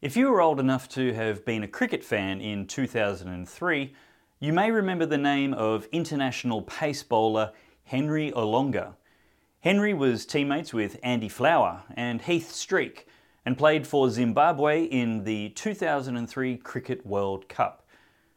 If you were old enough to have been a cricket fan in 2003, you may remember the name of international pace bowler Henry Olonga. Henry was teammates with Andy Flower and Heath Streak and played for Zimbabwe in the 2003 Cricket World Cup.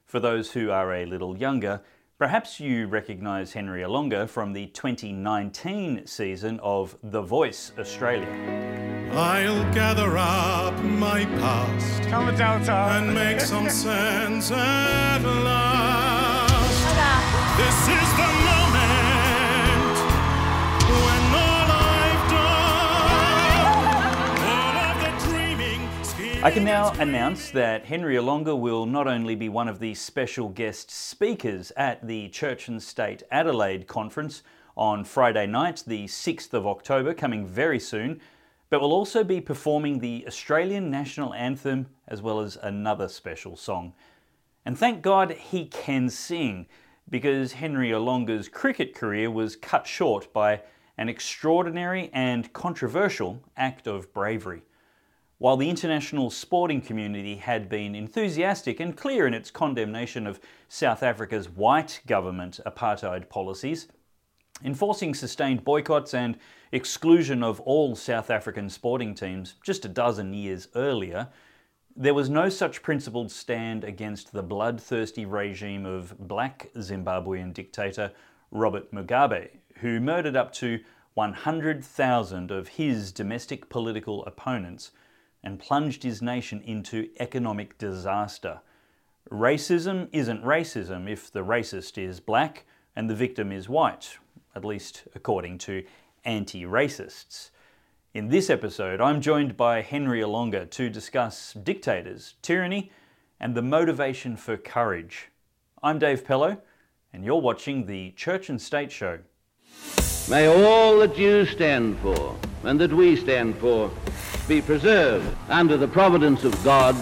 For those who are a little younger, perhaps you recognise Henry Olonga from the 2019 season of The Voice Australia. I'll gather up my past and make some sense at last. This is the moment when all I've done, all of the dreaming. I can now announce that Henry Olonga will not only be one of the special guest speakers at the Church and State Adelaide conference on Friday night, the 6th of October, coming very soon but will also be performing the Australian National Anthem as well as another special song. And thank God he can sing, because Henry Olonga's cricket career was cut short by an extraordinary and controversial act of bravery. While the international sporting community had been enthusiastic and clear in its condemnation of South Africa's white government apartheid policies, enforcing sustained boycotts and exclusion of all South African sporting teams just a dozen years earlier, there was no such principled stand against the bloodthirsty regime of black Zimbabwean dictator Robert Mugabe, who murdered up to 100,000 of his domestic political opponents and plunged his nation into economic disaster. Racism isn't racism if the racist is black and the victim is white, at least according to anti racists. In this episode, I'm joined by Henry Olonga to discuss dictators, tyranny, and the motivation for courage. I'm Dave Pellowe, and you're watching the Church and State Show. May all that you stand for and that we stand for be preserved under the providence of God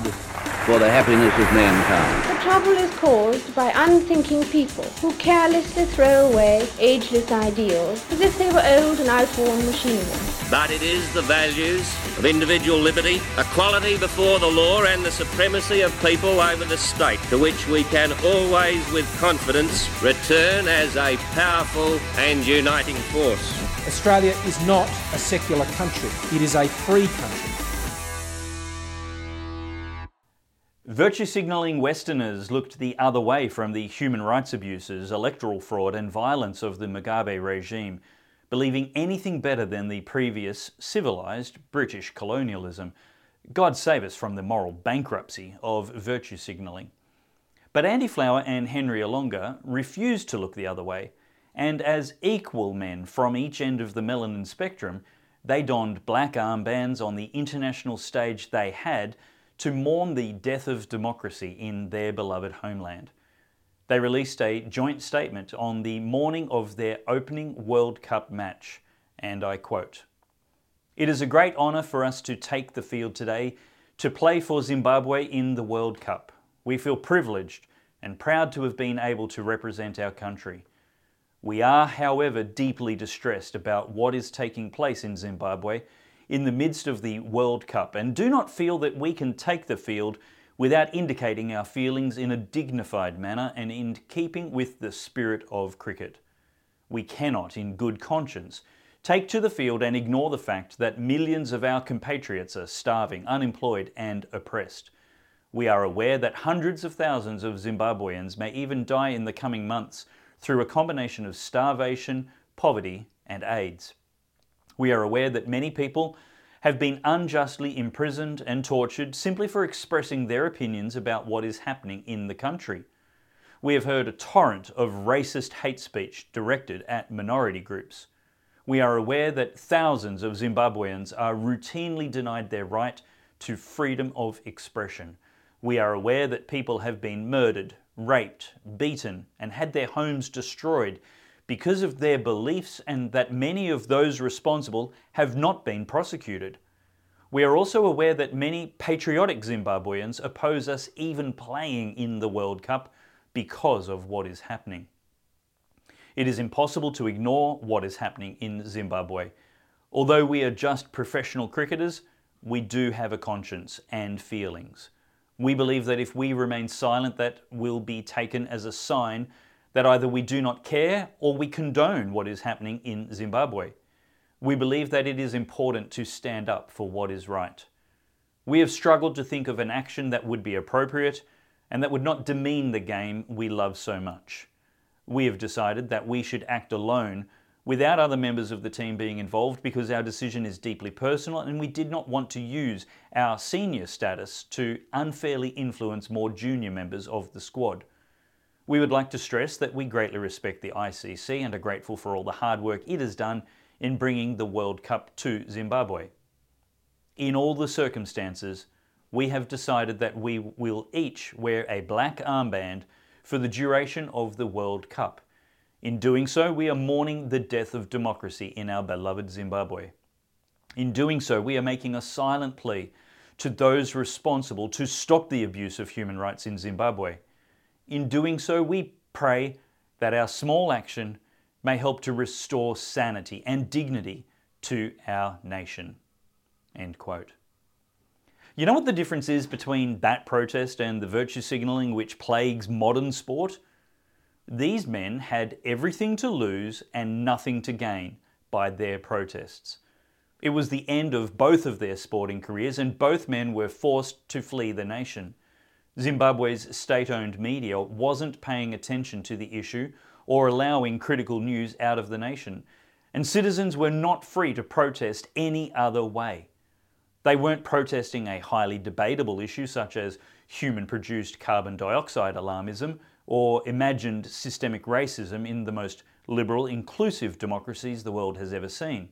for the happiness of mankind. The trouble is caused by unthinking people who carelessly throw away ageless ideals as if they were old and outworn machinery. But it is the values of individual liberty, equality before the law, and the supremacy of people over the state to which we can always, with confidence, return as a powerful and uniting force. Australia is not a secular country, it is a free country. Virtue signalling Westerners looked the other way from the human rights abuses, electoral fraud, and violence of the Mugabe regime, believing anything better than the previous civilised British colonialism. God save us from the moral bankruptcy of virtue signalling. But Andy Flower and Henry Olonga refused to look the other way, and as equal men from each end of the melanin spectrum, they donned black armbands on the international stage they had to mourn the death of democracy in their beloved homeland. They released a joint statement on the morning of their opening World Cup match, and I quote It is a great honour for us to take the field today to play for Zimbabwe in the World Cup. We feel privileged and proud to have been able to represent our country. We are, however, deeply distressed about what is taking place in Zimbabwe in the midst of the World Cup and do not feel that we can take the field without indicating our feelings in a dignified manner and in keeping with the spirit of cricket. We cannot, in good conscience, take to the field and ignore the fact that millions of our compatriots are starving, unemployed, and oppressed. We are aware that hundreds of thousands of Zimbabweans may even die in the coming months through a combination of starvation, poverty, and AIDS. We are aware that many people have been unjustly imprisoned and tortured simply for expressing their opinions about what is happening in the country. We have heard a torrent of racist hate speech directed at minority groups. We are aware that thousands of Zimbabweans are routinely denied their right to freedom of expression. We are aware that people have been murdered, raped, beaten, and had their homes destroyed because of their beliefs and that many of those responsible have not been prosecuted. We are also aware that many patriotic Zimbabweans oppose us even playing in the World Cup because of what is happening. It is impossible to ignore what is happening in Zimbabwe. Although we are just professional cricketers, we do have a conscience and feelings. We believe that if we remain silent, that will be taken as a sign that either we do not care or we condone what is happening in Zimbabwe. We believe that it is important to stand up for what is right. We have struggled to think of an action that would be appropriate and that would not demean the game we love so much. We have decided that we should act alone without other members of the team being involved because our decision is deeply personal and we did not want to use our senior status to unfairly influence more junior members of the squad. We would like to stress that we greatly respect the ICC and are grateful for all the hard work it has done in bringing the World Cup to Zimbabwe. In all the circumstances, we have decided that we will each wear a black armband for the duration of the World Cup. In doing so, we are mourning the death of democracy in our beloved Zimbabwe. In doing so, we are making a silent plea to those responsible to stop the abuse of human rights in Zimbabwe. In doing so, we pray that our small action may help to restore sanity and dignity to our nation. End quote. You know what the difference is between that protest and the virtue signalling which plagues modern sport? These men had everything to lose and nothing to gain by their protests. It was the end of both of their sporting careers, and both men were forced to flee the nation. Zimbabwe's state owned media wasn't paying attention to the issue or allowing critical news out of the nation, and citizens were not free to protest any other way. They weren't protesting a highly debatable issue such as human produced carbon dioxide alarmism or imagined systemic racism in the most liberal, inclusive democracies the world has ever seen.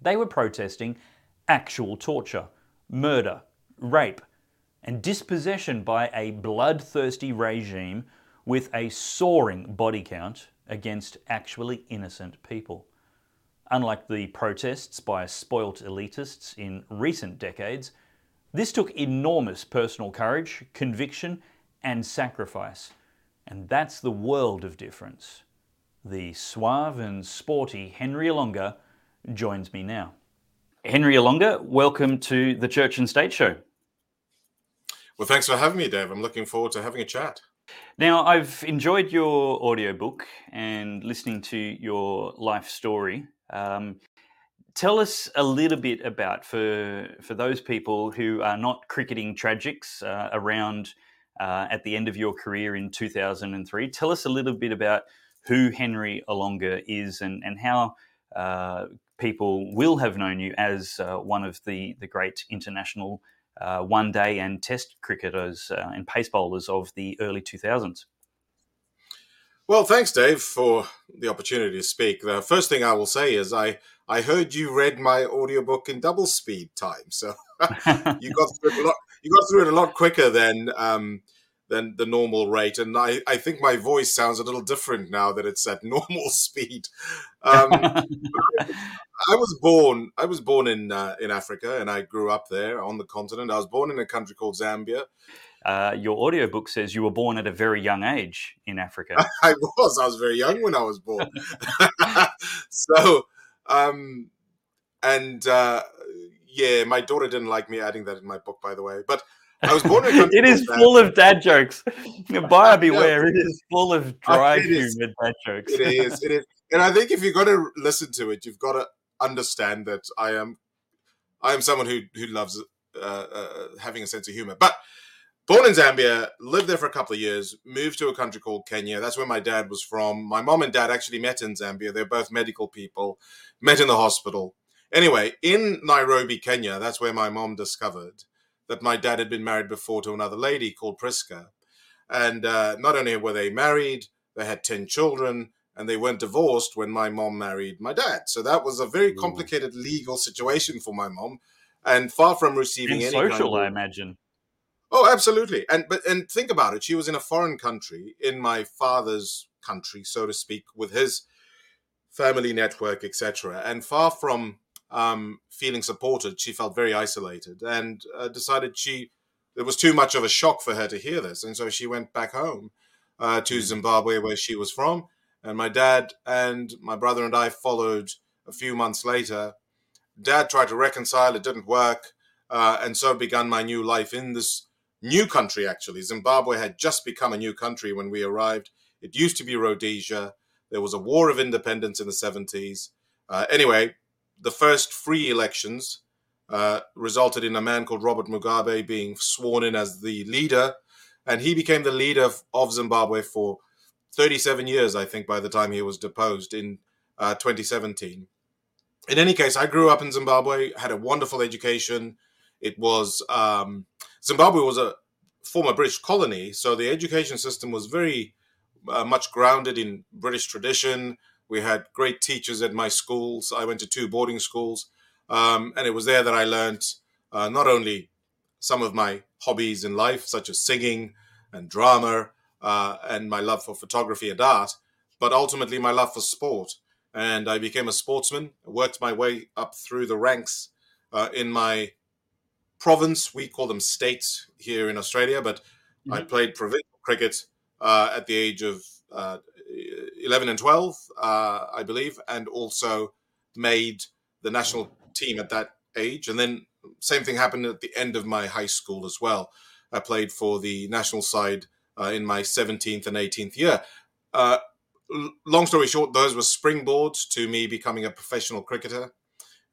They were protesting actual torture, murder, rape, and dispossession by a bloodthirsty regime with a soaring body count against actually innocent people. Unlike the protests by spoilt elitists in recent decades, this took enormous personal courage, conviction, and sacrifice. And that's the world of difference. The suave and sporty Henry Olonga joins me now. Henry Olonga, welcome to the Church and State Show. Well, thanks for having me, Dave. I'm looking forward to having a chat. Now, I've enjoyed your audiobook and listening to your life story. Um, tell us a little bit about for for those people who are not cricketing tragics uh, around uh, at the end of your career in 2003. Tell us a little bit about who Henry Olonga is and, and how uh, people will have known you as uh, one of the, the great international uh, one day and test cricketers uh, and pace bowlers of the early 2000s. Well, thanks, Dave, for the opportunity to speak. The first thing I will say is I, I heard you read my audiobook in double speed time. So you got through a lot. You got through it a lot quicker than um, than the normal rate, and I, I think my voice sounds a little different now that it's at normal speed. Um, I was born. I was born in uh, in Africa, and I grew up there on the continent. I was born in a country called Zambia. Uh, your audiobook says you were born at a very young age in Africa. I was. I was very young when I was born. so, um, and uh, yeah, my daughter didn't like me adding that in my book, by the way. But I was born in It is full of dad jokes. Buyer beware, it is full of dry humor dad jokes. It is. It is. And I think if you're going to listen to it, you've got to understand that I am, I am someone who who loves uh, uh, having a sense of humor. But born in Zambia, lived there for a couple of years, moved to a country called Kenya. That's where my dad was from. My mom and dad actually met in Zambia. They're both medical people, met in the hospital. Anyway, in Nairobi, Kenya, that's where my mom discovered that my dad had been married before to another lady called Priska. And uh, not only were they married, they had 10 children, and they weren't divorced when my mom married my dad. So that was a very complicated legal situation for my mom. And far from receiving and any social, kind of, I imagine. Oh, absolutely. And but and think about it. She was in a foreign country, in my father's country, so to speak, with his family network, etc. And far from um, feeling supported, she felt very isolated and uh, decided she it was too much of a shock for her to hear this, and so she went back home uh, to Zimbabwe, where she was from. And my dad and my brother and I followed a few months later. Dad tried to reconcile; it didn't work. uh, and so began my new life in this new country. Actually, Zimbabwe had just become a new country when we arrived. It used to be Rhodesia. There was a war of independence in the 70s. Uh, anyway, the first free elections uh, resulted in a man called Robert Mugabe being sworn in as the leader, and he became the leader of, Zimbabwe for 37 years, I think, by the time he was deposed in uh, 2017. In any case, I grew up in Zimbabwe, had a wonderful education. It was um, Zimbabwe was a former British colony, so the education system was very uh, much grounded in British tradition. We had great teachers at my schools. I went to two boarding schools, um, and it was there that I learned uh, not only some of my hobbies in life, such as singing and drama, uh, and my love for photography and art, but ultimately my love for sport. And I became a sportsman, worked my way up through the ranks uh, in my province. We call them states here in Australia, but mm-hmm. I played provincial cricket uh, at the age of uh, 11 and 12, uh, I believe, and also made the national team at that age. And then same thing happened at the end of my high school as well. I played for the national side uh, in my 17th and 18th year. Uh, long story short, those were springboards to me becoming a professional cricketer.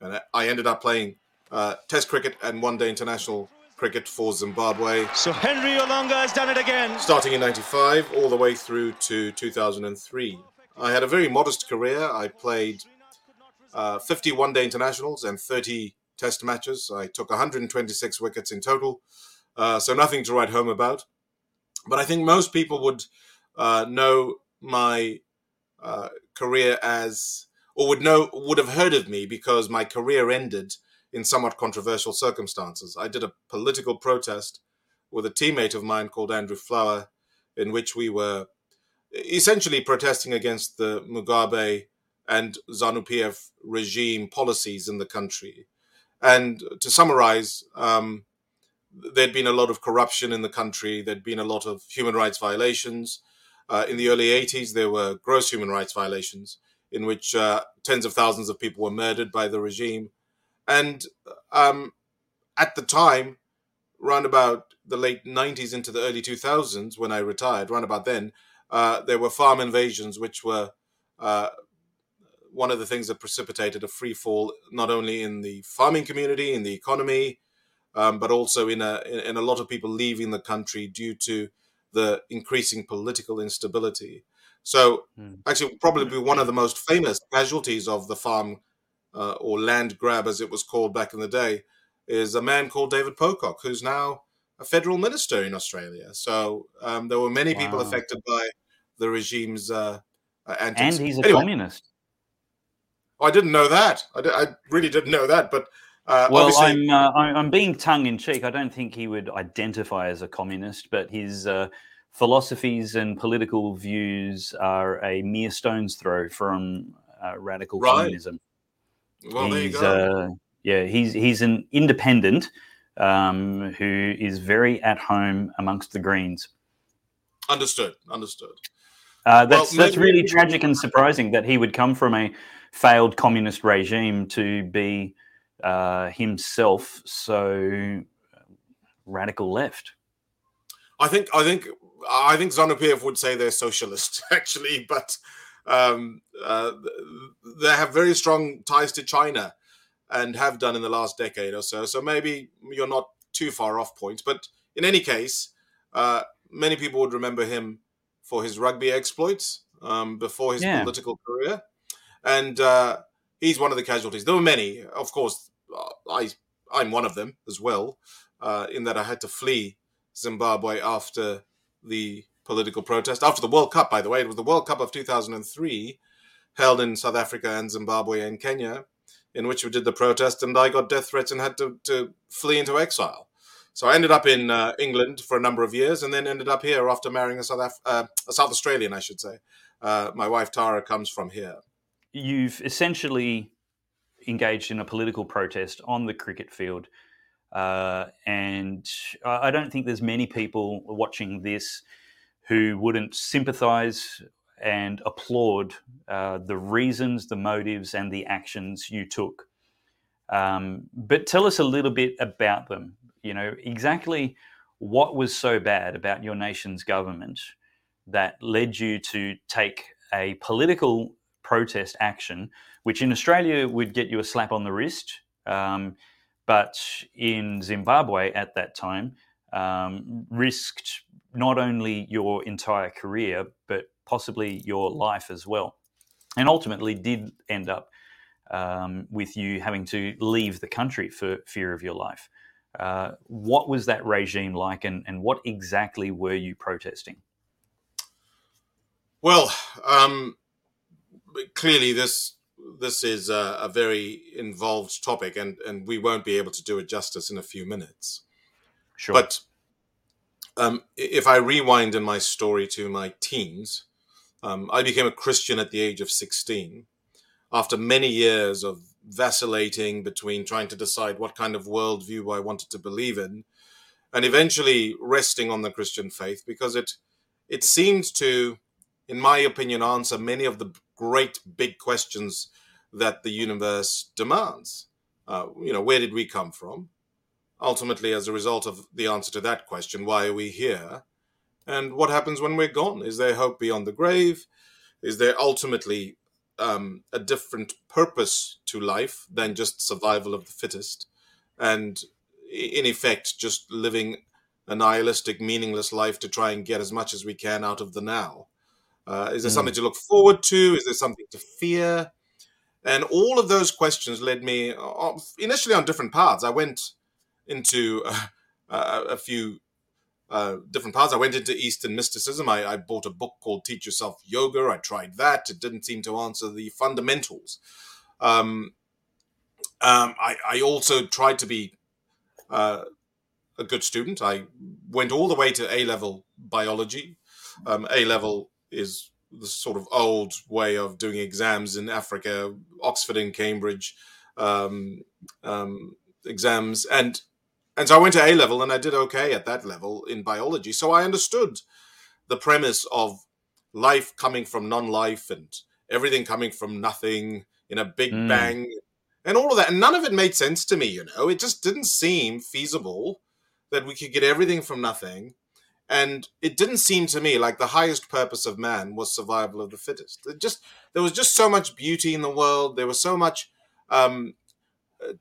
And I ended up playing uh, Test cricket and one day international cricket for Zimbabwe. So Henry Olonga has done it again. Starting in 95 all the way through to 2003. I had a very modest career. I played uh, 50 one day internationals and 30 test matches. I took 126 wickets in total. Uh, so nothing to write home about. But I think most people would uh, know my uh, career as, or would know, would have heard of me because my career ended in somewhat controversial circumstances. I did a political protest with a teammate of mine called Andrew Flower, in which we were essentially protesting against the Mugabe and ZANU PF regime policies in the country. And to summarize, um, there'd been a lot of corruption in the country. There'd been a lot of human rights violations. Uh, in the early 80s, there were gross human rights violations in which uh, tens of thousands of people were murdered by the regime. And um, at the time, around about the late 90s into the early 2000s, when I retired, around about then, uh, there were farm invasions, which were uh, one of the things that precipitated a free fall, not only in the farming community, in the economy, um, but also in a in a lot of people leaving the country due to the increasing political instability. So, mm. actually, probably one of the most famous casualties of the farm uh, or land grab, as it was called back in the day, is a man called David Pocock, who's now a federal minister in Australia. So um, there were many wow. people affected by the regime's uh, antics. And he's a anyway, communist. I didn't know that. I, I really didn't know that, but uh, well, I'm uh, I'm being tongue in cheek. I don't think he would identify as a communist, but his uh, philosophies and political views are a mere stone's throw from uh, radical right. communism. Well, he's, there you go. Uh, yeah, he's he's an independent um, who is very at home amongst the Greens. Understood. Understood. Uh, that's well, that's really tragic and surprising that he would come from a failed communist regime to be uh, himself so radical left. I think I think I think ZANU-PF would say they're socialist actually, but um, uh, they have very strong ties to China and have done in the last decade or so. So maybe you're not too far off point. But in any case, uh, many people would remember him for his rugby exploits um, before his yeah. political career, and uh, he's one of the casualties. There were many, of course. I I'm one of them as well, uh, in that I had to flee Zimbabwe after the political protest after the World Cup. By the way, it was the World Cup of 2003, held in South Africa and Zimbabwe and Kenya, in which we did the protest, and I got death threats and had to, to flee into exile. So I ended up in uh, England for a number of years, and then ended up here after marrying a South Af- uh, a South Australian, I should say. Uh, my wife Tara comes from here. You've essentially engaged in a political protest on the cricket field. Uh, and I don't think there's many people watching this who wouldn't sympathize and applaud uh, the reasons, the motives, and the actions you took. Um, but tell us a little bit about them. You know, exactly what was so bad about your nation's government that led you to take a political protest action, which in Australia would get you a slap on the wrist, um, but in Zimbabwe at that time um, risked not only your entire career, but possibly your life as well. And ultimately did end up um, with you having to leave the country for fear of your life. Uh, what was that regime like, and, and what exactly were you protesting? Well, um, clearly this this is a, a, very involved topic, and and we won't be able to do it justice in a few minutes. Sure. But um, if I rewind in my story to my teens, um, I became a Christian at the age of sixteen, after many years of vacillating between trying to decide what kind of worldview I wanted to believe in, and eventually resting on the Christian faith because it it seemed to, in my opinion, answer many of the great big questions that the universe demands. Uh, you know, where did we come from? Ultimately, as a result of the answer to that question, why are we here? And what happens when we're gone? Is there hope beyond the grave? Is there ultimately um, a different purpose to life than just survival of the fittest, and in effect, just living a nihilistic, meaningless life to try and get as much as we can out of the now. Uh, is there mm. something to look forward to? Is there something to fear? And all of those questions led me uh, initially on different paths. I went into uh, a few uh, different paths. I went into Eastern mysticism. I, I, bought a book called Teach Yourself Yoga. I tried that. It didn't seem to answer the fundamentals. Um, um, I, I, also tried to be uh, a good student. I went all the way to A level biology. Um, a level is the sort of old way of doing exams in Africa, Oxford and Cambridge um, um, exams, and and so I went to A level and I did okay at that level in biology. So I understood the premise of life coming from non-life and everything coming from nothing in a big mm. bang and all of that. And none of it made sense to me, you know. It just didn't seem feasible that we could get everything from nothing. And it didn't seem to me like the highest purpose of man was survival of the fittest. It just there was just so much beauty in the world. There was so much um,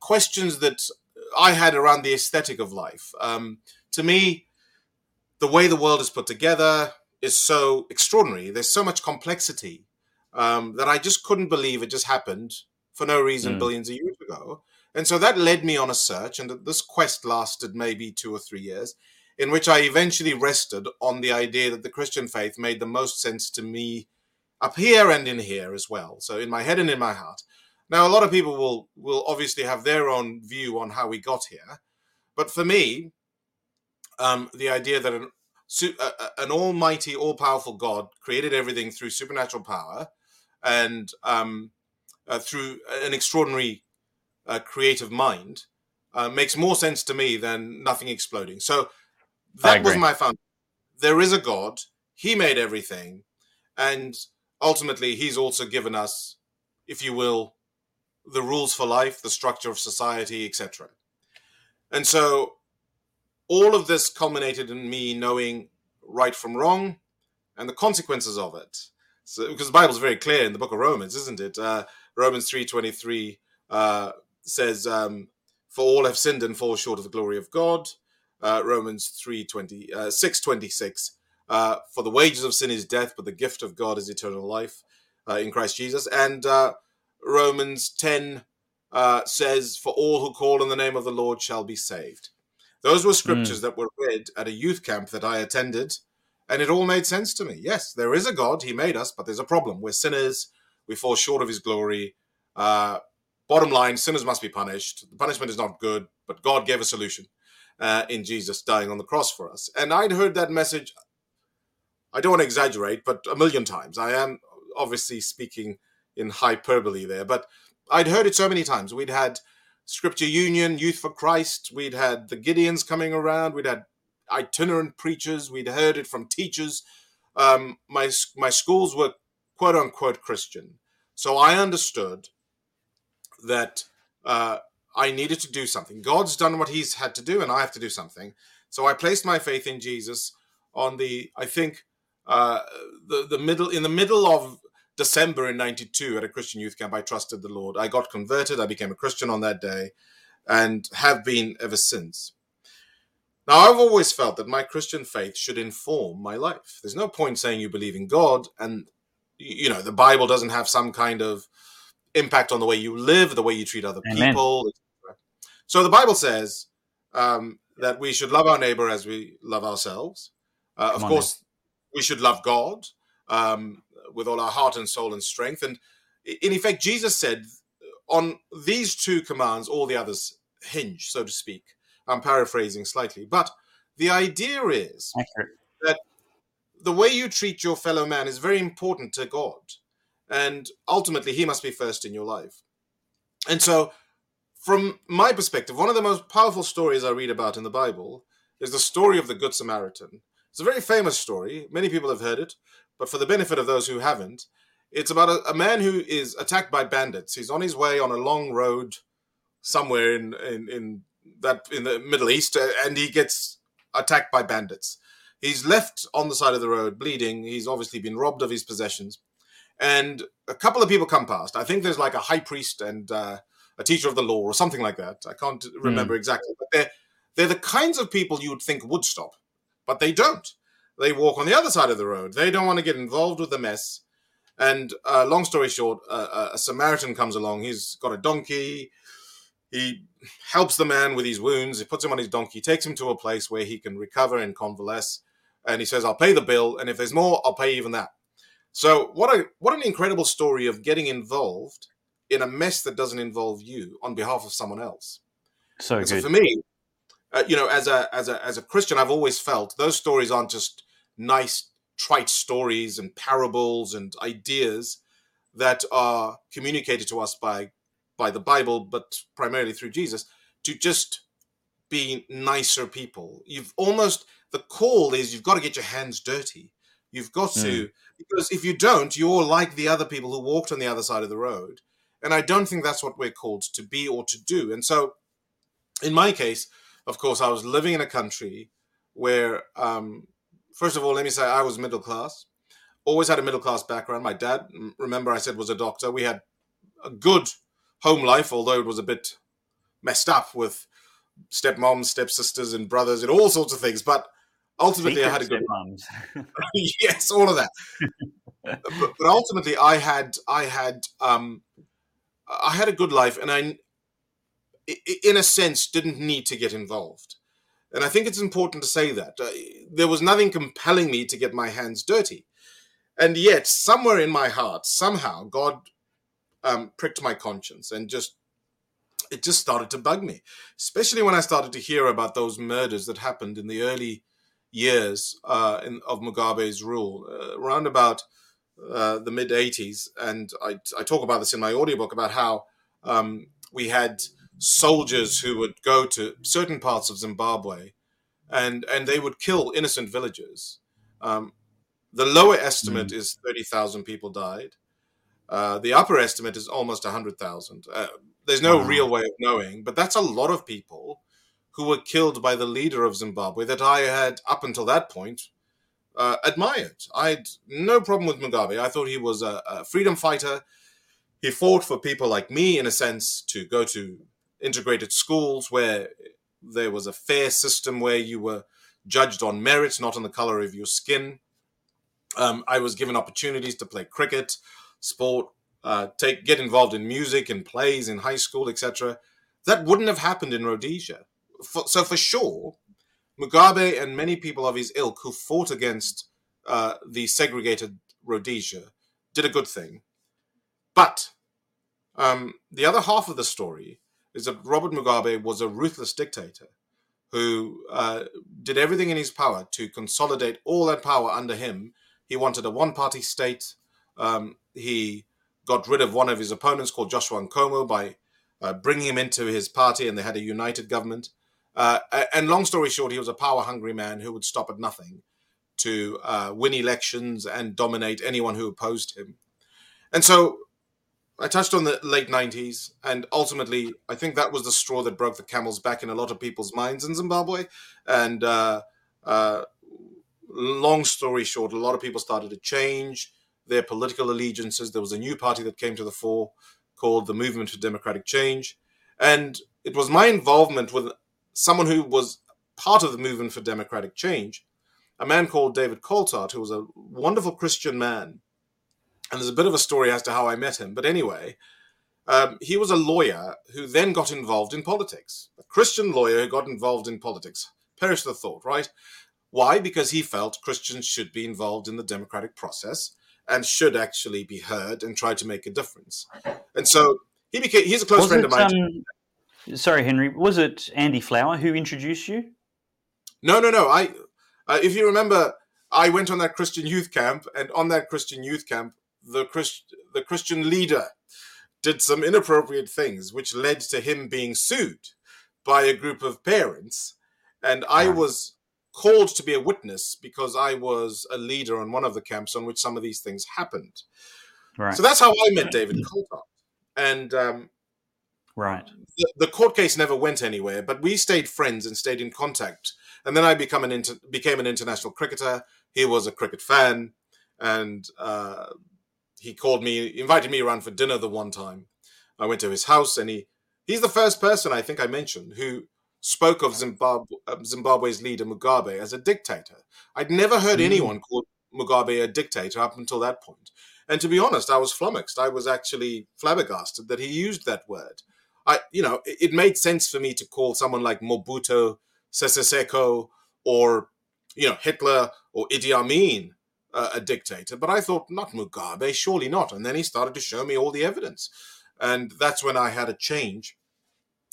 questions that I had around the aesthetic of life. Um, to me, the way the world is put together is so extraordinary. There's so much complexity um, that I just couldn't believe it just happened for no reason mm. billions of years ago. And so that led me on a search, and this quest lasted maybe two or three years, in which I eventually rested on the idea that the Christian faith made the most sense to me up here and in here as well. So in my head and in my heart. Now, a lot of people will will obviously have their own view on how we got here, but for me, um, the idea that an, an almighty, all powerful God created everything through supernatural power and um, uh, through an extraordinary uh, creative mind uh, makes more sense to me than nothing exploding. So that was my foundation. There is a God. He made everything, and ultimately, He's also given us, if you will, the rules for life, the structure of society, etc. And so all of this culminated in me knowing right from wrong and the consequences of it. So, because the Bible is very clear in the book of Romans, isn't it? Uh, Romans 3.23 uh, says, um, for all have sinned and fall short of the glory of God. Uh, Romans 3.20, uh, 6.26, uh, for the wages of sin is death, but the gift of God is eternal life uh, in Christ Jesus. And uh, Romans 10 uh, says, For all who call on the name of the Lord shall be saved. Those were scriptures mm. that were read at a youth camp that I attended, and it all made sense to me. Yes, there is a God, He made us, but there's a problem. We're sinners, we fall short of His glory. Uh, bottom line, sinners must be punished. The punishment is not good, but God gave a solution uh, in Jesus dying on the cross for us. And I'd heard that message, I don't want to exaggerate, but a million times. I am obviously speaking in hyperbole there, but I'd heard it so many times. We'd had Scripture Union, Youth for Christ, we'd had the Gideons coming around, we'd had itinerant preachers, we'd heard it from teachers. Um, my my schools were quote unquote Christian, so I understood that uh, I needed to do something. God's done what He's had to do, and I have to do something. So I placed my faith in Jesus on the, I think, uh, the the middle in the middle of December in '92 at a Christian youth camp. I trusted the Lord. I got converted. I became a Christian on that day, and have been ever since. Now, I've always felt that my Christian faith should inform my life. There's no point saying you believe in God and you know the Bible doesn't have some kind of impact on the way you live, the way you treat other Amen. people. So the Bible says um, that we should love our neighbor as we love ourselves. Uh, of on course, we should love God um, with all our heart and soul and strength. And in effect, Jesus said, on these two commands, all the others hinge, so to speak. I'm paraphrasing slightly, but the idea is that the way you treat your fellow man is very important to God. And ultimately, he must be first in your life. And so, from my perspective, one of the most powerful stories I read about in the Bible is the story of the Good Samaritan. It's a very famous story. Many people have heard it, but for the benefit of those who haven't, it's about a, a man who is attacked by bandits. He's on his way on a long road somewhere in, in, in that in the Middle East, uh, and he gets attacked by bandits. He's left on the side of the road bleeding. He's obviously been robbed of his possessions. And a couple of people come past. I think there's like a high priest and uh, a teacher of the law or something like that. I can't remember exactly. But they're, they're the kinds of people you would think would stop, but they don't. They walk on the other side of the road. They don't want to get involved with the mess. And uh, long story short, uh, a Samaritan comes along. He's got a donkey. He helps the man with his wounds. He puts him on his donkey, takes him to a place where he can recover and convalesce. And he says, "I'll pay the bill, and if there's more, I'll pay even that." So what a what an incredible story of getting involved in a mess that doesn't involve you on behalf of someone else. So so good. for me, uh, you know, as a as a as a Christian, I've always felt those stories aren't just nice trite stories and parables and ideas that are communicated to us by by the Bible, but primarily through Jesus, to just be nicer people. You've almost the call is you've got to get your hands dirty. You've got to because if you don't, you're like the other people who walked on the other side of the road. And I don't think that's what we're called to be or to do. And so, in my case, of course, I was living in a country where, um, first of all, let me say I was middle class. Always had a middle class background. My dad, remember, I said was a doctor. We had a good home life, although it was a bit messed up with stepmoms, stepsisters, and brothers, and all sorts of things. But ultimately, I had a good Stepmoms. yes, all of that. but, but ultimately, I had I had um, I had a good life, and I, in a sense, didn't need to get involved. And I think it's important to say that uh, there was nothing compelling me to get my hands dirty, and yet somewhere in my heart, somehow, God um, pricked my conscience and just it just started to bug me, especially when I started to hear about those murders that happened in the early years uh, in, of Mugabe's rule, uh, around about uh, the mid 80s. And I, I talk about this in my audiobook about how um, we had soldiers who would go to certain parts of Zimbabwe and, and they would kill innocent villagers. Um, the lower estimate is 30,000 people died. Uh, the upper estimate is almost 100,000. Uh, there's no Wow. real way of knowing, but that's a lot of people who were killed by the leader of Zimbabwe that I had, up until that point, uh, admired. I had no problem with Mugabe. I thought he was a, a freedom fighter. He fought for people like me, in a sense, to go to integrated schools where there was a fair system where you were judged on merit, not on the color of your skin. Um, I was given opportunities to play cricket, sport, uh, take get involved in music and plays in high school, etc. That wouldn't have happened in Rhodesia. For, so for sure, Mugabe and many people of his ilk who fought against uh, the segregated Rhodesia did a good thing. But um, the other half of the story is that Robert Mugabe was a ruthless dictator who uh, did everything in his power to consolidate all that power under him. He wanted a one party state. Um, he got rid of one of his opponents called Joshua Nkomo by uh, bringing him into his party, and they had a united government. Uh, and long story short, he was a power hungry man who would stop at nothing to uh, win elections and dominate anyone who opposed him. And so I touched on the late 90s, and ultimately, I think that was the straw that broke the camel's back in a lot of people's minds in Zimbabwe. And uh, uh, long story short, a lot of people started to change their political allegiances. There was a new party that came to the fore called the Movement for Democratic Change. And it was my involvement with someone who was part of the Movement for Democratic Change, a man called David Coltart, who was a wonderful Christian man and there's a bit of a story as to how I met him. But anyway, um, he was a lawyer who then got involved in politics. A Christian lawyer who got involved in politics. Perish the thought, right? Why? Because he felt Christians should be involved in the democratic process and should actually be heard and try to make a difference. And so he became, he's a close Was friend it, of mine. um, sorry, Henry, was it Andy Flower who introduced you? No, no, no. I, uh, if you remember, I went on that Christian youth camp, and on that Christian youth camp, the Christ, the Christian leader did some inappropriate things, which led to him being sued by a group of parents, and I was called to be a witness because I was a leader on one of the camps on which some of these things happened. Right. So that's how I met David Coltart. And um, right. the, the court case never went anywhere, but we stayed friends and stayed in contact. And then I become an inter- became an international cricketer. He was a cricket fan, and uh, he called me, invited me around for dinner the one time. I went to his house, and he he's the first person I think I mentioned who spoke of Zimbabwe, Zimbabwe's leader Mugabe as a dictator. I'd never heard Mm. anyone call Mugabe a dictator up until that point. And to be honest, I was flummoxed. I was actually flabbergasted that he used that word. I, you know, it, it made sense for me to call someone like Mobutu Sese Seko or, you know, Hitler or Idi Amin uh, a dictator. But I thought, not Mugabe, surely not. And then he started to show me all the evidence. And that's when I had a change,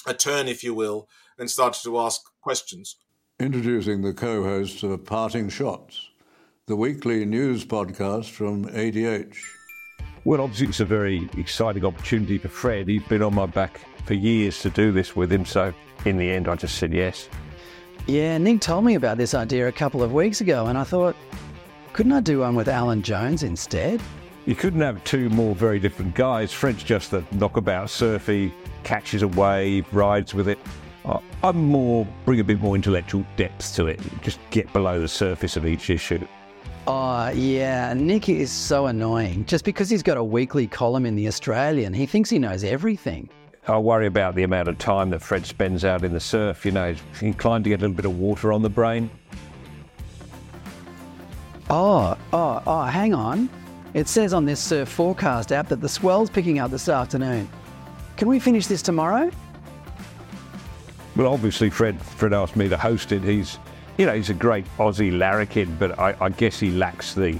a turn, if you will, and started to ask questions. Introducing the co hosts of Parting Shots, the weekly news podcast from ADH. Well, obviously, it's a very exciting opportunity for Fred. He's been on my back for years to do this with him, so in the end, I just said yes. Yeah, Nick told me about this idea a couple of weeks ago, and I thought, couldn't I do one with Alan Jones instead? You couldn't have two more very different guys. Fred's just a knockabout surfy, catches a wave, rides with it. I- I'm more, bring a bit more intellectual depth to it, just get below the surface of each issue. Oh, yeah, Nick is so annoying. Just because he's got a weekly column in The Australian, he thinks he knows everything. I worry about the amount of time that Fred spends out in the surf. You know, he's inclined to get a little bit of water on the brain. Oh, oh, oh, hang on. It says on this surf forecast app that the swell's picking up this afternoon. Can we finish this tomorrow? Well, obviously, Fred Fred asked me to host it. He's, you know, he's a great Aussie larrikin, but I, I guess he lacks the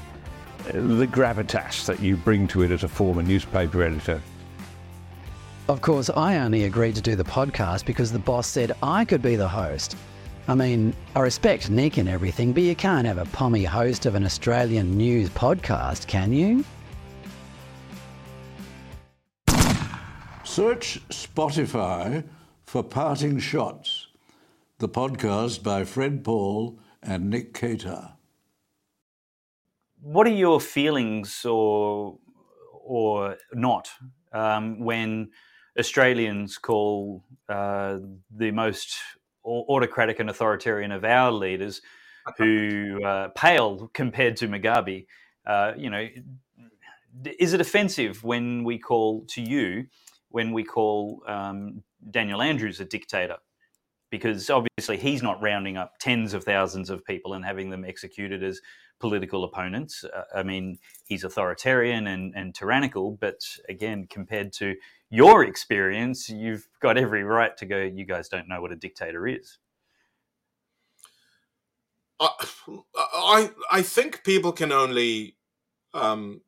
the gravitas that you bring to it as a former newspaper editor. Of course, I only agreed to do the podcast because the boss said I could be the host. I mean, I respect Nick and everything, but you can't have a pommy host of an Australian news podcast, can you? Search Spotify for Parting Shots, the podcast by Fred Pawle and Nick Cater. What are your feelings, or or not, um, when Australians call uh, the most au- autocratic and authoritarian of our leaders, who uh, pale compared to Mugabe, uh, you know, is it offensive when we call to you, when we call um, Daniel Andrews a dictator? Because obviously he's not rounding up tens of thousands of people and having them executed as political opponents. Uh, I mean, he's authoritarian and, and tyrannical, but again, compared to your experience, you've got every right to go, you guys don't know what a dictator is. I, I I think people can only, um,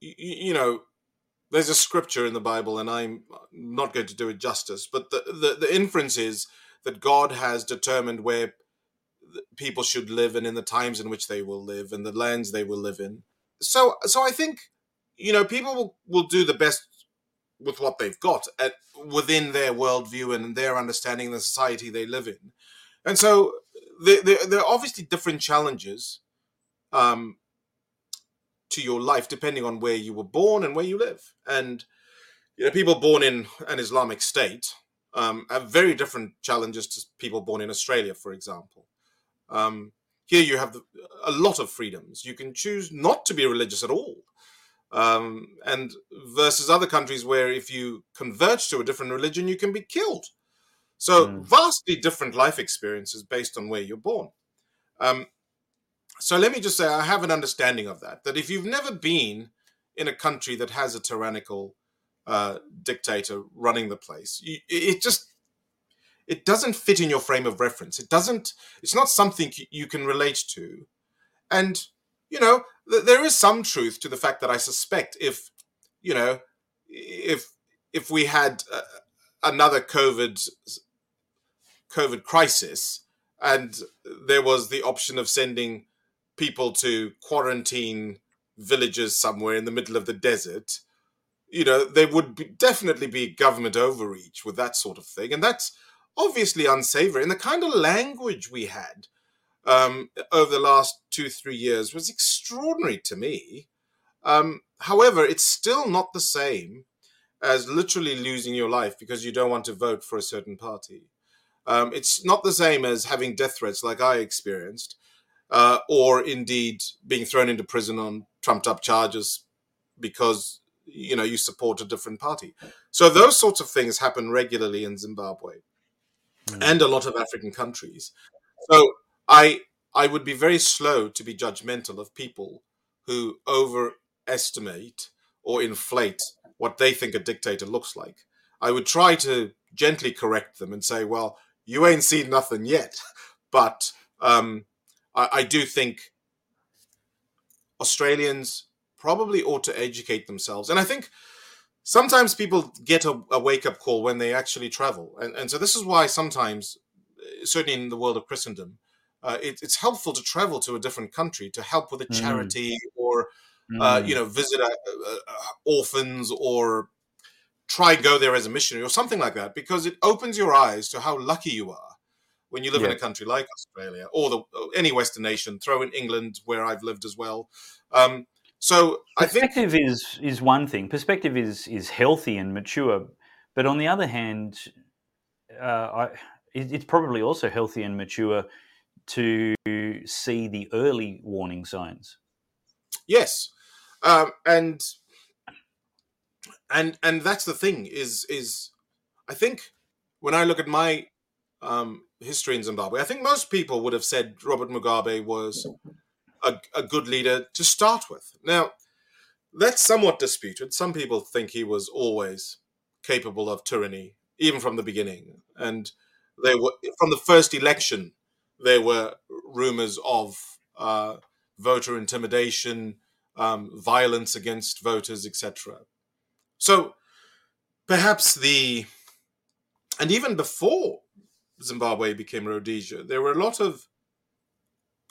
you, you know, there's a scripture in the Bible, and I'm not going to do it justice, but the, the, the inference is that God has determined where people should live and in the times in which they will live and the lands they will live in. So, so I think, you know, people will, will do the best with what they've got at, within their worldview and their understanding of the society they live in. And so there, there, there are obviously different challenges. Um, to your life depending on where you were born and where you live. And you know, people born in an Islamic state um, have very different challenges to people born in Australia, for example. Um, here you have the, a lot of freedoms. You can choose not to be religious at all. Um, and versus other countries where if you convert to a different religion, you can be killed. So mm. vastly different life experiences based on where you're born. Um, so let me just say, I have an understanding of that. That if you've never been in a country that has a tyrannical uh, dictator running the place, you, it just it doesn't fit in your frame of reference. It doesn't. It's not something you can relate to, and you know th- there is some truth to the fact that I suspect if you know if if we had uh, another COVID COVID crisis and there was the option of sending people to quarantine villages somewhere in the middle of the desert you know there would be, definitely be government overreach with that sort of thing. And that's obviously unsavory and the kind of language we had um, over the last two three years was extraordinary to me um, however it's still not the same as literally losing your life because you don't want to vote for a certain party um, it's not the same as having death threats like I experienced, uh, or indeed being thrown into prison on trumped up charges because you know you support a different party. So those sorts of things happen regularly in Zimbabwe mm. and a lot of African countries. So I I would be very slow to be judgmental of people who overestimate or inflate what they think a dictator looks like. I would try to gently correct them and say, well, you ain't seen nothing yet. But um, I, I do think Australians probably ought to educate themselves. And I think sometimes people get a, a wake up call when they actually travel. And, and so this is why sometimes, certainly in the world of Christendom, uh, it, it's helpful to travel to a different country to help with a mm. charity mm. or, mm. Uh, you know, visit a, a, orphans or try go there as a missionary or something like that because it opens your eyes to how lucky you are when you live yeah. in a country like Australia or the, any Western nation. Throw in England, where I've lived as well. Um, so perspective I think is is one thing. Perspective is is healthy and mature, but on the other hand, uh, I, it, it's probably also healthy and mature to see the early warning signs. Yes, um, and and and that's the thing is is I think when I look at my um, history in Zimbabwe, I think most people would have said Robert Mugabe was a, a good leader to start with. Now, that's somewhat disputed. Some people think he was always capable of tyranny, even from the beginning. And they were from the first election. There were rumors of uh, voter intimidation, um, violence against voters, etc. So perhaps the, and even before Zimbabwe became Rhodesia, there were a lot of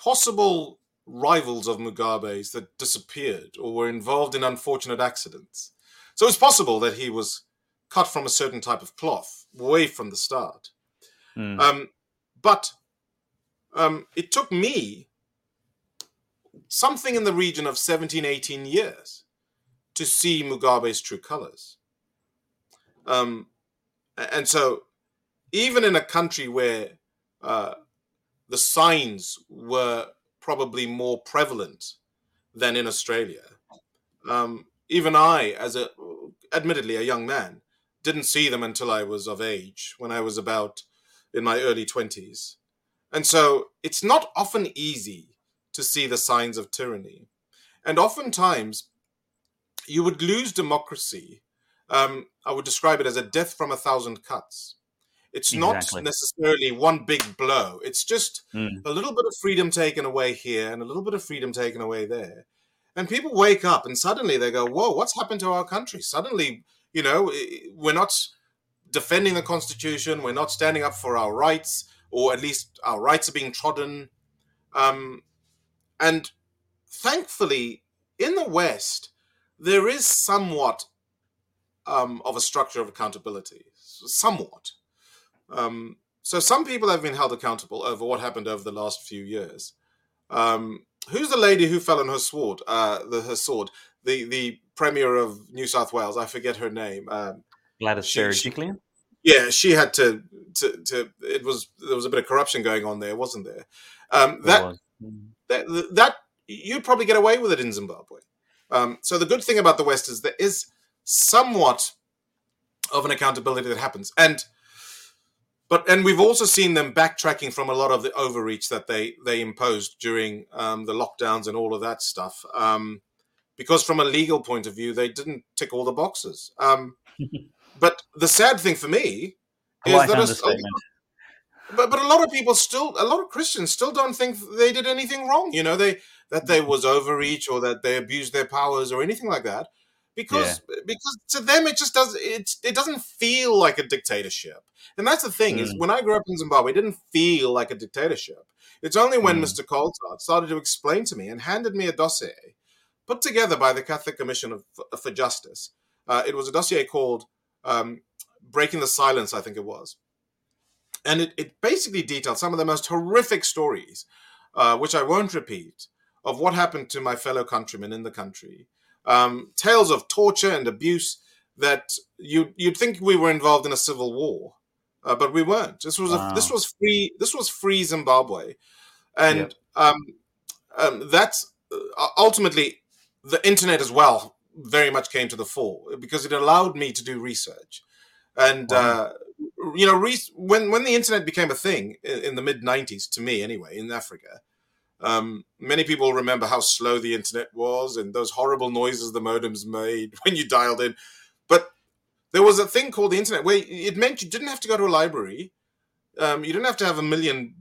possible rivals of Mugabe's that disappeared or were involved in unfortunate accidents. So it's possible that he was cut from a certain type of cloth way from the start. Mm. Um, but um, it took me something in the region of 17, 18 years to see Mugabe's true colors. Um, and so, even in a country where uh, the signs were probably more prevalent than in Australia, um, even I, as a admittedly a young man, didn't see them until I was of age, when I was about in my early twenties. And so, it's not often easy to see the signs of tyranny. And oftentimes, you would lose democracy. Um, I would describe it as a death from a thousand cuts. It's exactly. not necessarily one big blow. It's just mm. a little bit of freedom taken away here and a little bit of freedom taken away there. And people wake up and suddenly they go, Whoa, what's happened to our country? Suddenly, you know, we're not defending the Constitution, we're not standing up for our rights, or at least our rights are being trodden. Um, and thankfully, in the West, there is somewhat um, of a structure of accountability, somewhat. Um, so some people have been held accountable over what happened over the last few years. Um, who's the lady who fell on her sword? Uh, the her sword. The the premier of New South Wales. I forget her name. Um, Gladys she- she- Berejiklian? Yeah, she had to, to to it was there was a bit of corruption going on there, wasn't there? Um, that that that you'd probably get away with it in Zimbabwe. Um, so the good thing about the West is there is somewhat of an accountability that happens, and but and we've also seen them backtracking from a lot of the overreach that they they imposed during um, the lockdowns and all of that stuff. Um, because from a legal point of view, they didn't tick all the boxes. Um, but the sad thing for me is Polite that a- understatement. but but a lot of people still a lot of christians still don't think they did anything wrong you know they that they was overreach or that they abused their powers or anything like that because because to them it just does it it doesn't feel like a dictatorship and that's the thing is Mm. when i grew up in zimbabwe it didn't feel like a dictatorship it's only when Mm. mr coltart started to explain to me and handed me a dossier put together by the catholic commission of, for justice uh, it was a dossier called um, breaking the silence i think it was and it, it basically detailed some of the most horrific stories, uh, which I won't repeat, of what happened to my fellow countrymen in the country. Um, tales of torture and abuse that you you'd think we were involved in a civil war, uh, but we weren't. This was Wow. a, this was free this was free Zimbabwe, and um, um, that's uh, ultimately the internet as well very much came to the fore because it allowed me to do research. And uh, you know re- when when the internet became a thing in, in the mid 90s to me anyway in africa um, many people remember how slow the internet was and those horrible noises the modems made when you dialed in. But there was a thing called the internet where it meant you didn't have to go to a library um, you didn't have to have a million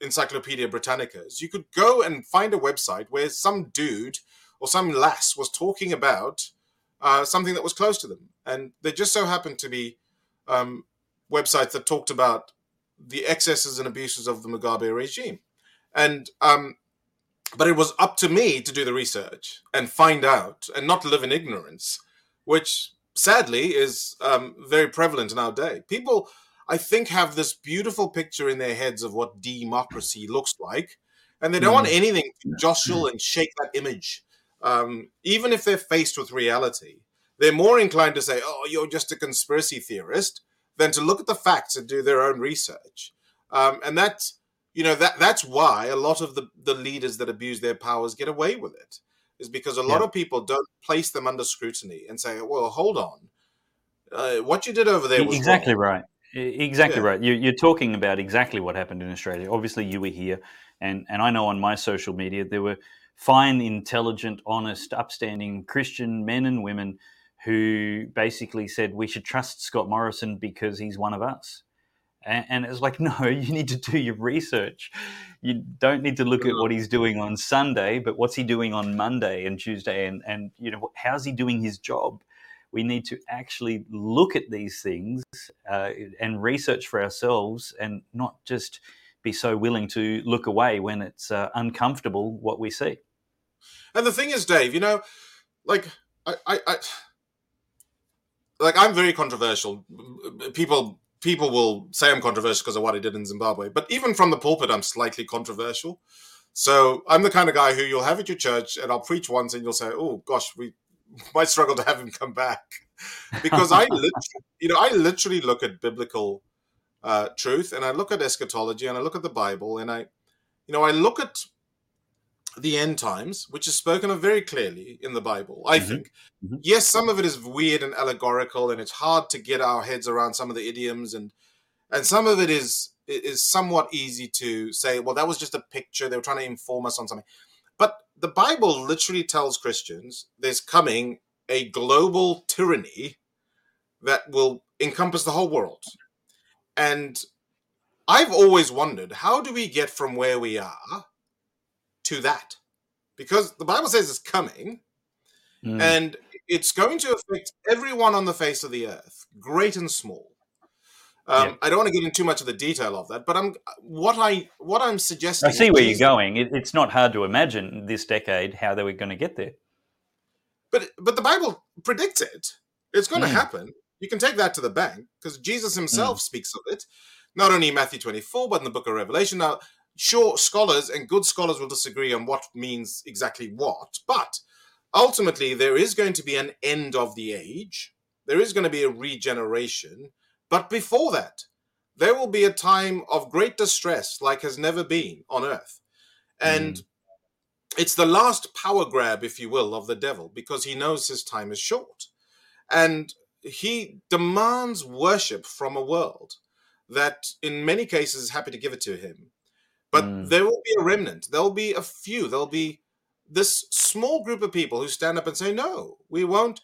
encyclopedia britannicas. You could go and find a website where some dude or some lass was talking about uh, something that was close to them and there just so happened to be um, websites that talked about the excesses and abuses of the Mugabe regime. And um, but it was up to me to do the research and find out and not live in ignorance, which sadly is um, very prevalent in our day. People, I think, have this beautiful picture in their heads of what democracy looks like, and they don't want anything to jostle and shake that image. Um, even if they're faced with reality, they're more inclined to say, "Oh, you're just a conspiracy theorist," than to look at the facts and do their own research. Um, and that's you know that that's why a lot of the the leaders that abuse their powers get away with it is because a lot Yeah. of people don't place them under scrutiny and say, "Well, hold on, uh, what you did over there was exactly wrong." right. Exactly Yeah. right. You're talking about exactly what happened in Australia. Obviously, you were here, and, and I know on my social media there were fine, intelligent, honest, upstanding Christian men and women who basically said we should trust Scott Morrison because he's one of us. And, and it's like, no, you need to do your research. You don't need to look at what he's doing on Sunday, but what's he doing on Monday and Tuesday, and and you know how's he doing his job? We need to actually look at these things uh, and research for ourselves, and not just be so willing to look away when it's uh, uncomfortable what we see. And the thing is, Dave, you know, like I, I, I like I'm very controversial. People people will say I'm controversial because of what I did in Zimbabwe, but even from the pulpit, I'm slightly controversial. So I'm the kind of guy who you'll have at your church, and I'll preach once, and you'll say, "Oh gosh, we might struggle to have him come back," because I, literally, you know, I literally look at biblical uh, truth, and I look at eschatology, and I look at the Bible, and I, you know, I look at the end times, which is spoken of very clearly in the Bible, I Mhm. think. Mhm. Yes, some of it is weird and allegorical, and it's hard to get our heads around some of the idioms, and and some of it is is somewhat easy to say, well, that was just a picture. They were trying to inform us on something. But the Bible literally tells Christians there's coming a global tyranny that will encompass the whole world. And I've always wondered how do we get from where we are to that? Because the Bible says it's coming Mm. and it's going to affect everyone on the face of the earth, great and small. Um, Yeah. I don't want to get into too much of the detail of that, but I'm what I what I'm suggesting. I see where you're going. It, it's not hard to imagine this decade how they were going to get there. But but the Bible predicts it. It's going to Mm. happen. You can take that to the bank because Jesus himself speaks of it, not only in Matthew 24, but in the book of Revelation. Now, sure, scholars and good scholars will disagree on what means exactly what, but ultimately there is going to be an end of the age. There is going to be a regeneration. But before that, there will be a time of great distress like has never been on earth. And mm. it's the last power grab, if you will, of the devil because he knows his time is short. And he demands worship from a world that, in many cases, is happy to give it to him. But mm. there will be a remnant. There'll be a few. There'll be this small group of people who stand up and say, no, we won't,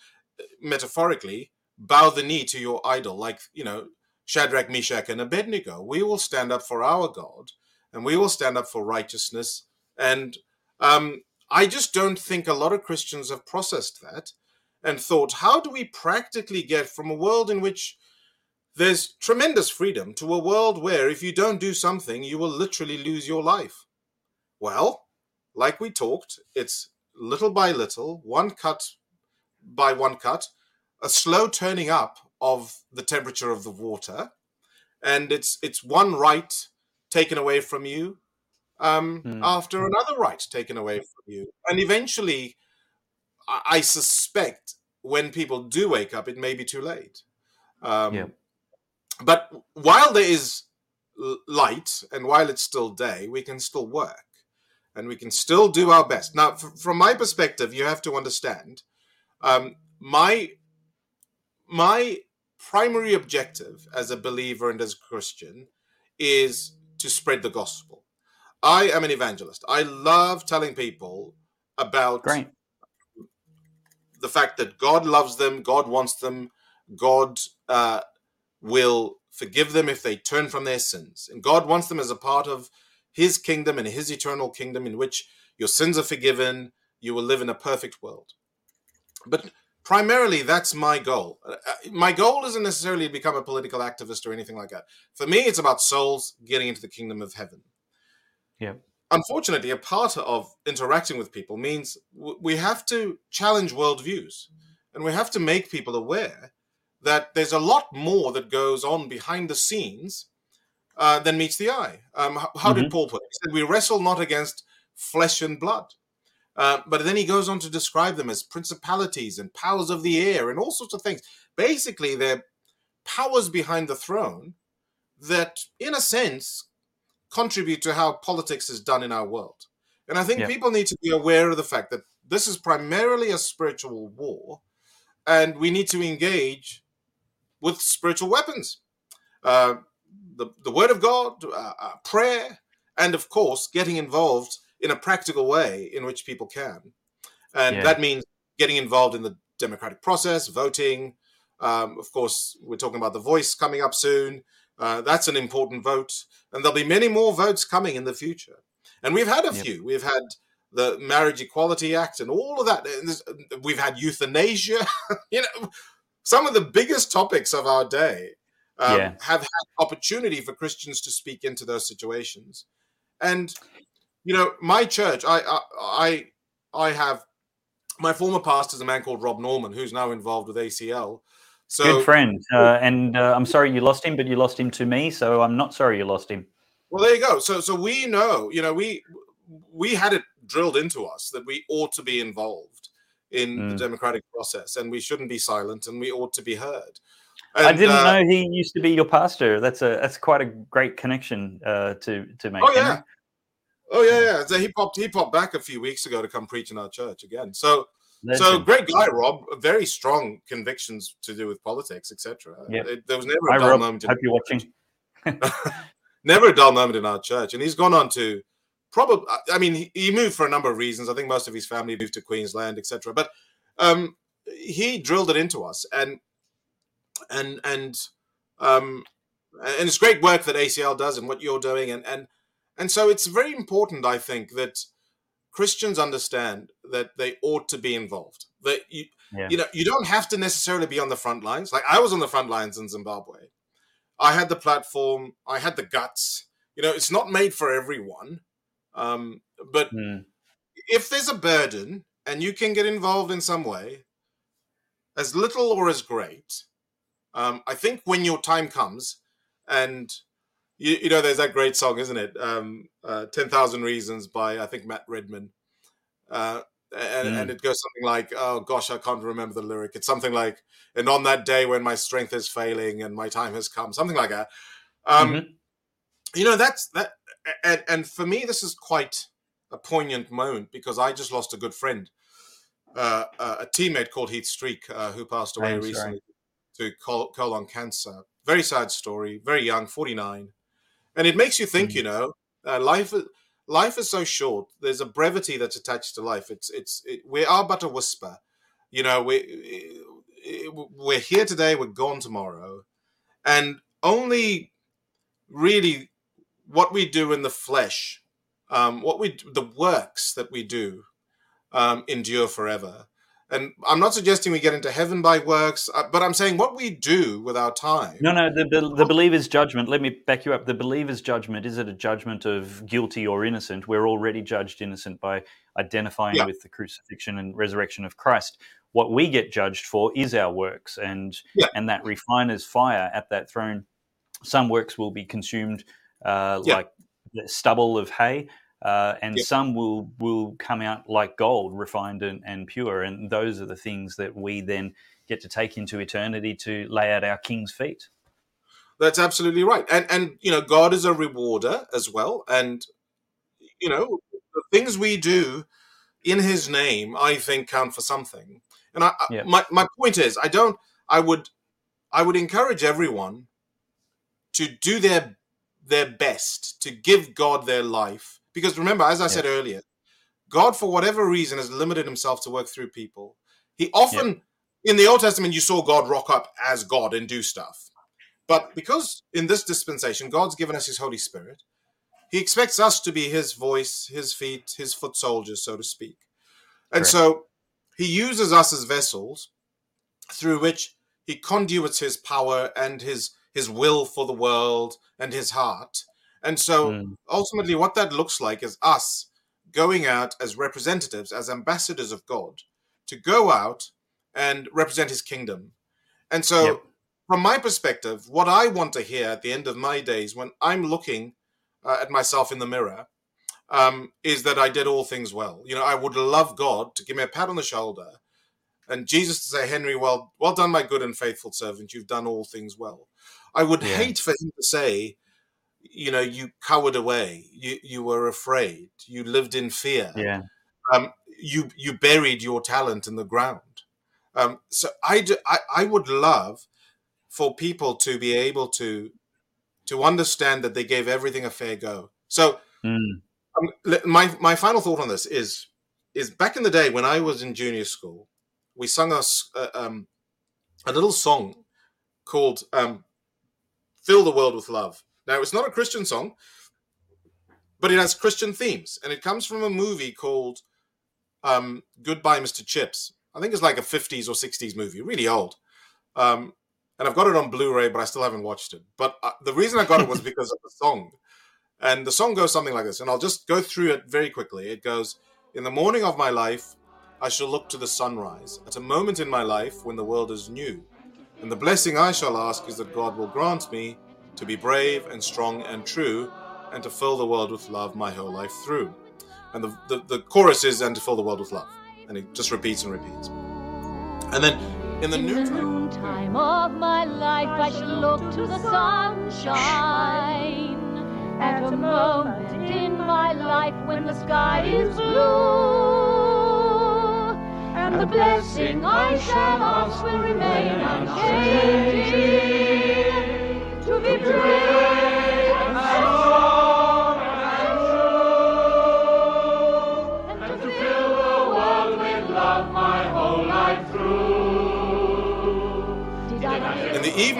metaphorically, bow the knee to your idol, like, you know, Shadrach, Meshach, and Abednego. We will stand up for our God and we will stand up for righteousness. And um, I just don't think a lot of Christians have processed that and thought, how do we practically get from a world in which there's tremendous freedom to a world where if you don't do something, you will literally lose your life? Well, like we talked, it's little by little, one cut by one cut, a slow turning up of the temperature of the water, and it's it's one right taken away from you um, mm. after another right taken away from you, and eventually, I, suspect when people do wake up, it may be too late. Um, yeah. But while there is light and while it's still day, we can still work and we can still do our best. Now, f- from my perspective, you have to understand um, my my primary objective as a believer and as a Christian is to spread the gospel. I am an evangelist. I love telling people about Great. The fact that God loves them, God wants them, God uh, will forgive them if they turn from their sins, and God wants them as a part of his kingdom and his eternal kingdom in which your sins are forgiven, you will live in a perfect world. But primarily, that's my goal. Uh, uh, my goal isn't necessarily to become a political activist or anything like that. For me, it's about souls getting into the kingdom of heaven. Yeah. Unfortunately, a part of interacting with people means we have to challenge worldviews and we have to make people aware that there's a lot more that goes on behind the scenes uh, than meets the eye. Um, how, how mm-hmm. did Paul put it? He said, We wrestle not against flesh and blood. Uh, but then he goes on to describe them as principalities and powers of the air and all sorts of things. Basically, they're powers behind the throne that, in a sense, contribute to how politics is done in our world. And I think yeah. people need to be aware of the fact that this is primarily a spiritual war, and we need to engage with spiritual weapons. Uh, the, the Word of God, uh, uh, prayer, and of course, getting involved in a practical way in which people can. And yeah. that means getting involved in the democratic process, voting. Um, of course, we're talking about the voice coming up soon. Uh, that's an important vote. And there'll be many more votes coming in the future. And we've had a yep. few. We've had the Marriage Equality Act and all of that. We've had euthanasia. you know, some of the biggest topics of our day um, yeah. have had opportunity for Christians to speak into those situations. And you know, my church, I I I, I have my former pastor is a man called Rob Norman, who's now involved with ACL. So, Good friend, uh, and uh, I'm sorry you lost him, but you lost him to me, so I'm not sorry you lost him. Well, there you go. So, so we know, you know, we we had it drilled into us that we ought to be involved in mm. the democratic process, and we shouldn't be silent, and we ought to be heard. And, I didn't uh, know he used to be your pastor. That's a that's quite a great connection uh, to to make. Oh yeah, Henry. oh yeah, yeah. So he popped he popped back a few weeks ago to come preach in our church again. So Listen. so great guy, Rob. Very strong convictions to do with politics, etc. Yeah, there was never a Hi, dull Rob. moment. In Hope you're watching. never a dull moment in our church, and he's gone on to probably. I mean, he, he moved for a number of reasons. I think most of his family moved to Queensland, etc. But um, he drilled it into us, and and and um, and it's great work that ACL does and what you're doing, and and and so it's very important, I think, that Christians understand that they ought to be involved. That you yeah. you know you don't have to necessarily be on the front lines. Like I was on the front lines in Zimbabwe. I had the platform. I had the guts. You know, it's not made for everyone. Um, but mm. if there's a burden and you can get involved in some way, as little or as great, um, I think when your time comes and you, you know, there's that great song, isn't it? Um, uh, Ten Thousand Reasons by I think Matt Redman, uh, and, Mm. and it goes something like, "Oh gosh, I can't remember the lyric." It's something like, "And on that day when my strength is failing and my time has come," something like that. Um, Mhm. You know, that's that, and and for me, this is quite a poignant moment because I just lost a good friend, uh, uh, a teammate called Heath Streak, uh, who passed away recently to colon cancer. Very sad story. Very young, forty nine, and it makes you think. You know, uh, life is- life is so short. There's a brevity that's attached to life. It's it's it, we are but a whisper. You know, we we're here today. We're gone tomorrow, and only really what we do in the flesh, um, what we the works that we do, um, endure forever. And I'm not suggesting we get into heaven by works, uh, but I'm saying what we do with our time. No, no, the, the, the believer's judgment, let me back you up. The believer's judgment, is it a judgment of guilty or innocent? We're already judged innocent by identifying Yeah. with the crucifixion and resurrection of Christ. What we get judged for is our works, and Yeah. and that refiner's fire at that throne. Some works will be consumed uh, Yeah. like the stubble of hay, uh, and Yeah. some will will come out like gold, refined and, and pure. And those are the things that we then get to take into eternity to lay at our King's feet. That's absolutely right. And and you know, God is a rewarder as well. And you know, the things we do in his name, I think count for something. And I, I- my my point is I don't I would I would encourage everyone to do their their best to give God their life. Because remember, as I said earlier, God for whatever reason has limited himself to work through people. He often in the Old Testament you saw God rock up as God and do stuff. But because in this dispensation, God's given us His Holy Spirit, He expects us to be His voice, His feet, His foot soldiers, so to speak. And Correct. so He uses us as vessels through which He conduits His power and His His will for the world and His heart. And so Mm. ultimately, what that looks like is us going out as representatives, as ambassadors of God, to go out and represent His kingdom. And so, Yep. from my perspective, what I want to hear at the end of my days when I'm looking uh, at myself in the mirror um, is that I did all things well. You know, I would love God to give me a pat on the shoulder and Jesus to say, Henry, well, well done, my good and faithful servant. You've done all things well. I would Yeah. hate for him to say, you know, you cowered away. You you were afraid. You lived in fear Yeah. um, you you buried your talent in the ground. Um, so I, do, I I would love for people to be able to to understand that they gave everything a fair go. So Mm. um, my my final thought on this is is back in the day when I was in junior school, we sung us uh, um, a little song called um, "Fill the World with Love." Now it's not a Christian song, but it has Christian themes, and it comes from a movie called um, "Goodbye, Mr. Chips." I think it's like a '50s or '60s movie, really old. Um, and I've got it on Blu-ray, but I still haven't watched it. But uh, the reason I got it was because of the song. And the song goes something like this, and I'll just go through it very quickly. It goes, In the morning of my life, I shall look to the sunrise, at a moment in my life when the world is new. And the blessing I shall ask is that God will grant me to be brave and strong and true, and to fill the world with love my whole life through. And the, the, the chorus is, And to fill the world with love. And it just repeats and repeats. And then in the new time, time of my life I shall look to the sunshine at a moment in my life when the sky is blue and the blessing I shall ask will remain unchanging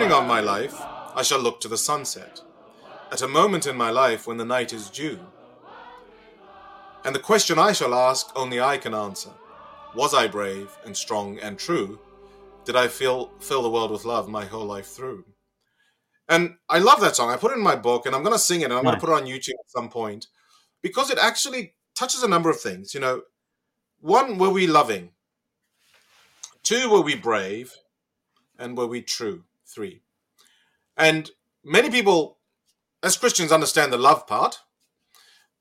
evening of my life, I shall look to the sunset, at a moment in my life when the night is due. And the question I shall ask, only I can answer. Was I brave and strong and true? Did I feel, fill the world with love my whole life through? And I love that song. I put it in my book and I'm going to sing it and I'm going to put it on YouTube at some point because it actually touches a number of things. You know, one, were we loving? Two, were we brave? And were we true? Three. And many people as Christians, understand the love part,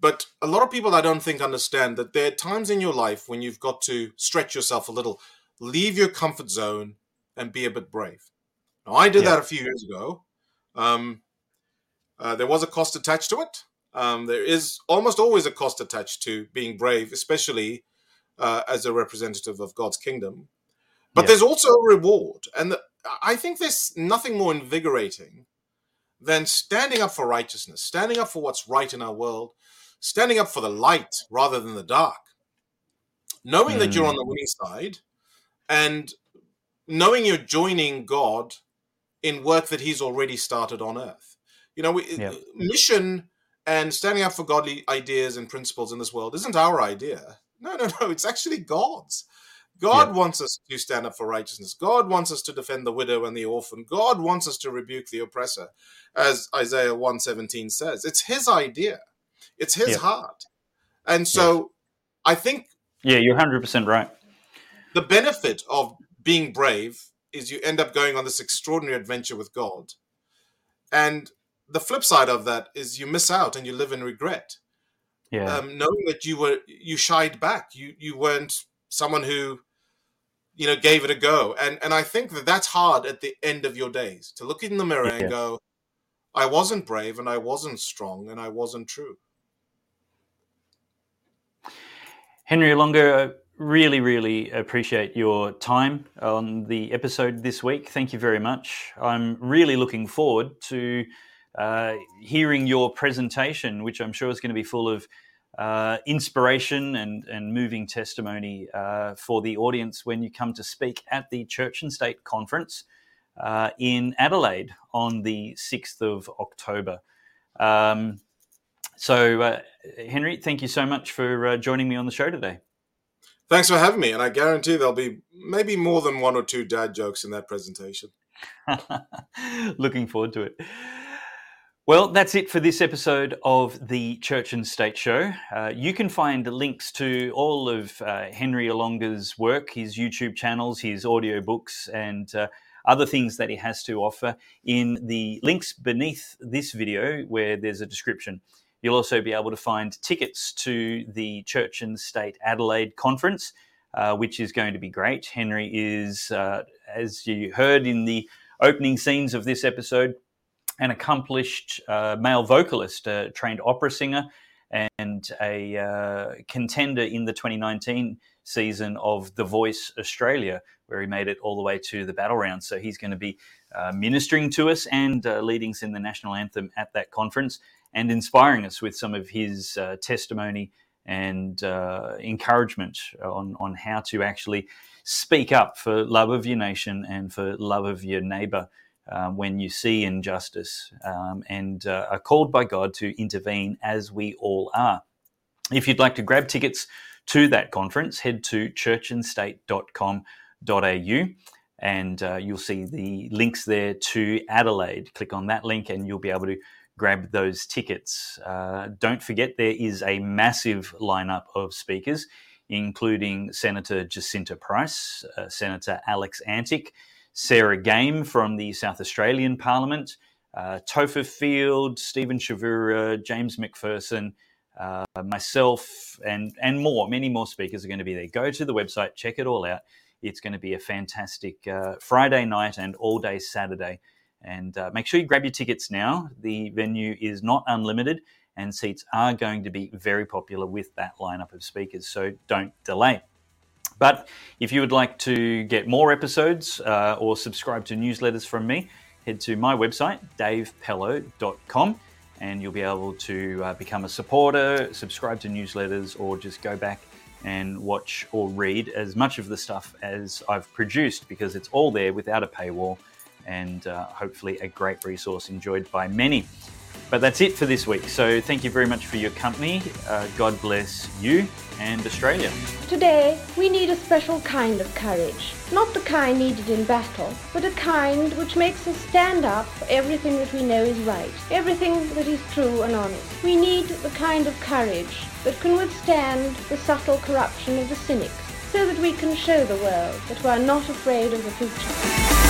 but a lot of people I don't think understand that there are times in your life when you've got to stretch yourself a little, leave your comfort zone, and be a bit brave. Now, I did Yeah. that a few years ago. Um, uh, there was a cost attached to it. Um, there is almost always a cost attached to being brave, especially uh, as a representative of God's kingdom. But Yeah. there's also a reward. And the, I think there's nothing more invigorating than standing up for righteousness, standing up for what's right in our world, standing up for the light rather than the dark, knowing that you're Mm. on the winning side and knowing you're joining God in work that He's already started on earth. You know, we, Yeah. mission and standing up for godly ideas and principles in this world isn't our idea. No, no, no. It's actually God's. God wants us to stand up for righteousness. God wants us to defend the widow and the orphan. God wants us to rebuke the oppressor, as Isaiah 117 says. It's his idea. It's his Yeah. heart. And so I think Yeah, you're 100% right. the benefit of being brave is you end up going on this extraordinary adventure with God. And the flip side of that is you miss out and you live in regret. Yeah. Um, knowing that you were you shied back, you you weren't someone who you know gave it a go, and and I think that that's hard at the end of your days to look in the mirror Yeah. and go, I wasn't brave and I wasn't strong and I wasn't true. Henry Olonga, really, really appreciate your time on the episode this week. Thank you very much. I'm really looking forward to uh, hearing your presentation, which I'm sure is going to be full of uh, inspiration and, and moving testimony uh, for the audience when you come to speak at the Church and State Conference uh, in Adelaide on the 6th of October. Um, so, uh, Henry, thank you so much for uh, joining me on the show today. Thanks for having me, and I guarantee there'll be maybe more than one or two dad jokes in that presentation. Looking forward to it. Well, that's it for this episode of the Church and State Show. Uh, you can find links to all of uh, Henry Olonga's work, his YouTube channels, his audiobooks, and uh, other things that he has to offer in the links beneath this video where there's a description. You'll also be able to find tickets to the Church and State Adelaide conference, uh, which is going to be great. Henry is, uh, as you heard in the opening scenes of this episode, an accomplished uh, male vocalist, a trained opera singer, and a uh, contender in the 2019 season of The Voice Australia, where he made it all the way to the battle round. So he's going to be uh, ministering to us and uh, leading us in the national anthem at that conference and inspiring us with some of his uh, testimony and uh, encouragement on, on how to actually speak up for love of your nation and for love of your neighbor um, when you see injustice um, and uh, are called by God to intervene as we all are. If you'd like to grab tickets to that conference, head to churchandstate.com.au and uh, you'll see the links there to Adelaide. Click on that link and you'll be able to grab those tickets. Uh, don't forget, there is a massive lineup of speakers, including Senator Jacinta Price, uh, Senator Alex Antic, Sarah Game from the South Australian Parliament, uh, Topher Field, Stephen Chavura, James Macpherson, uh, myself, and, and more. Many more speakers are going to be there. Go to the website, check it all out. It's going to be a fantastic uh, Friday night and all day Saturday. And uh, make sure you grab your tickets now. The venue is not unlimited, and seats are going to be very popular with that lineup of speakers. So don't delay. But if you would like to get more episodes uh, or subscribe to newsletters from me, head to my website, davepellowe.com, and you'll be able to uh, become a supporter, subscribe to newsletters, or just go back and watch or read as much of the stuff as I've produced because it's all there without a paywall and uh, hopefully a great resource enjoyed by many. But that's it for this week. So thank you very much for your company. Uh, God bless you and Australia. Today, we need a special kind of courage. Not the kind needed in battle, but a kind which makes us stand up for everything that we know is right, everything that is true and honest. We need the kind of courage that can withstand the subtle corruption of the cynics, so that we can show the world that we are not afraid of the future.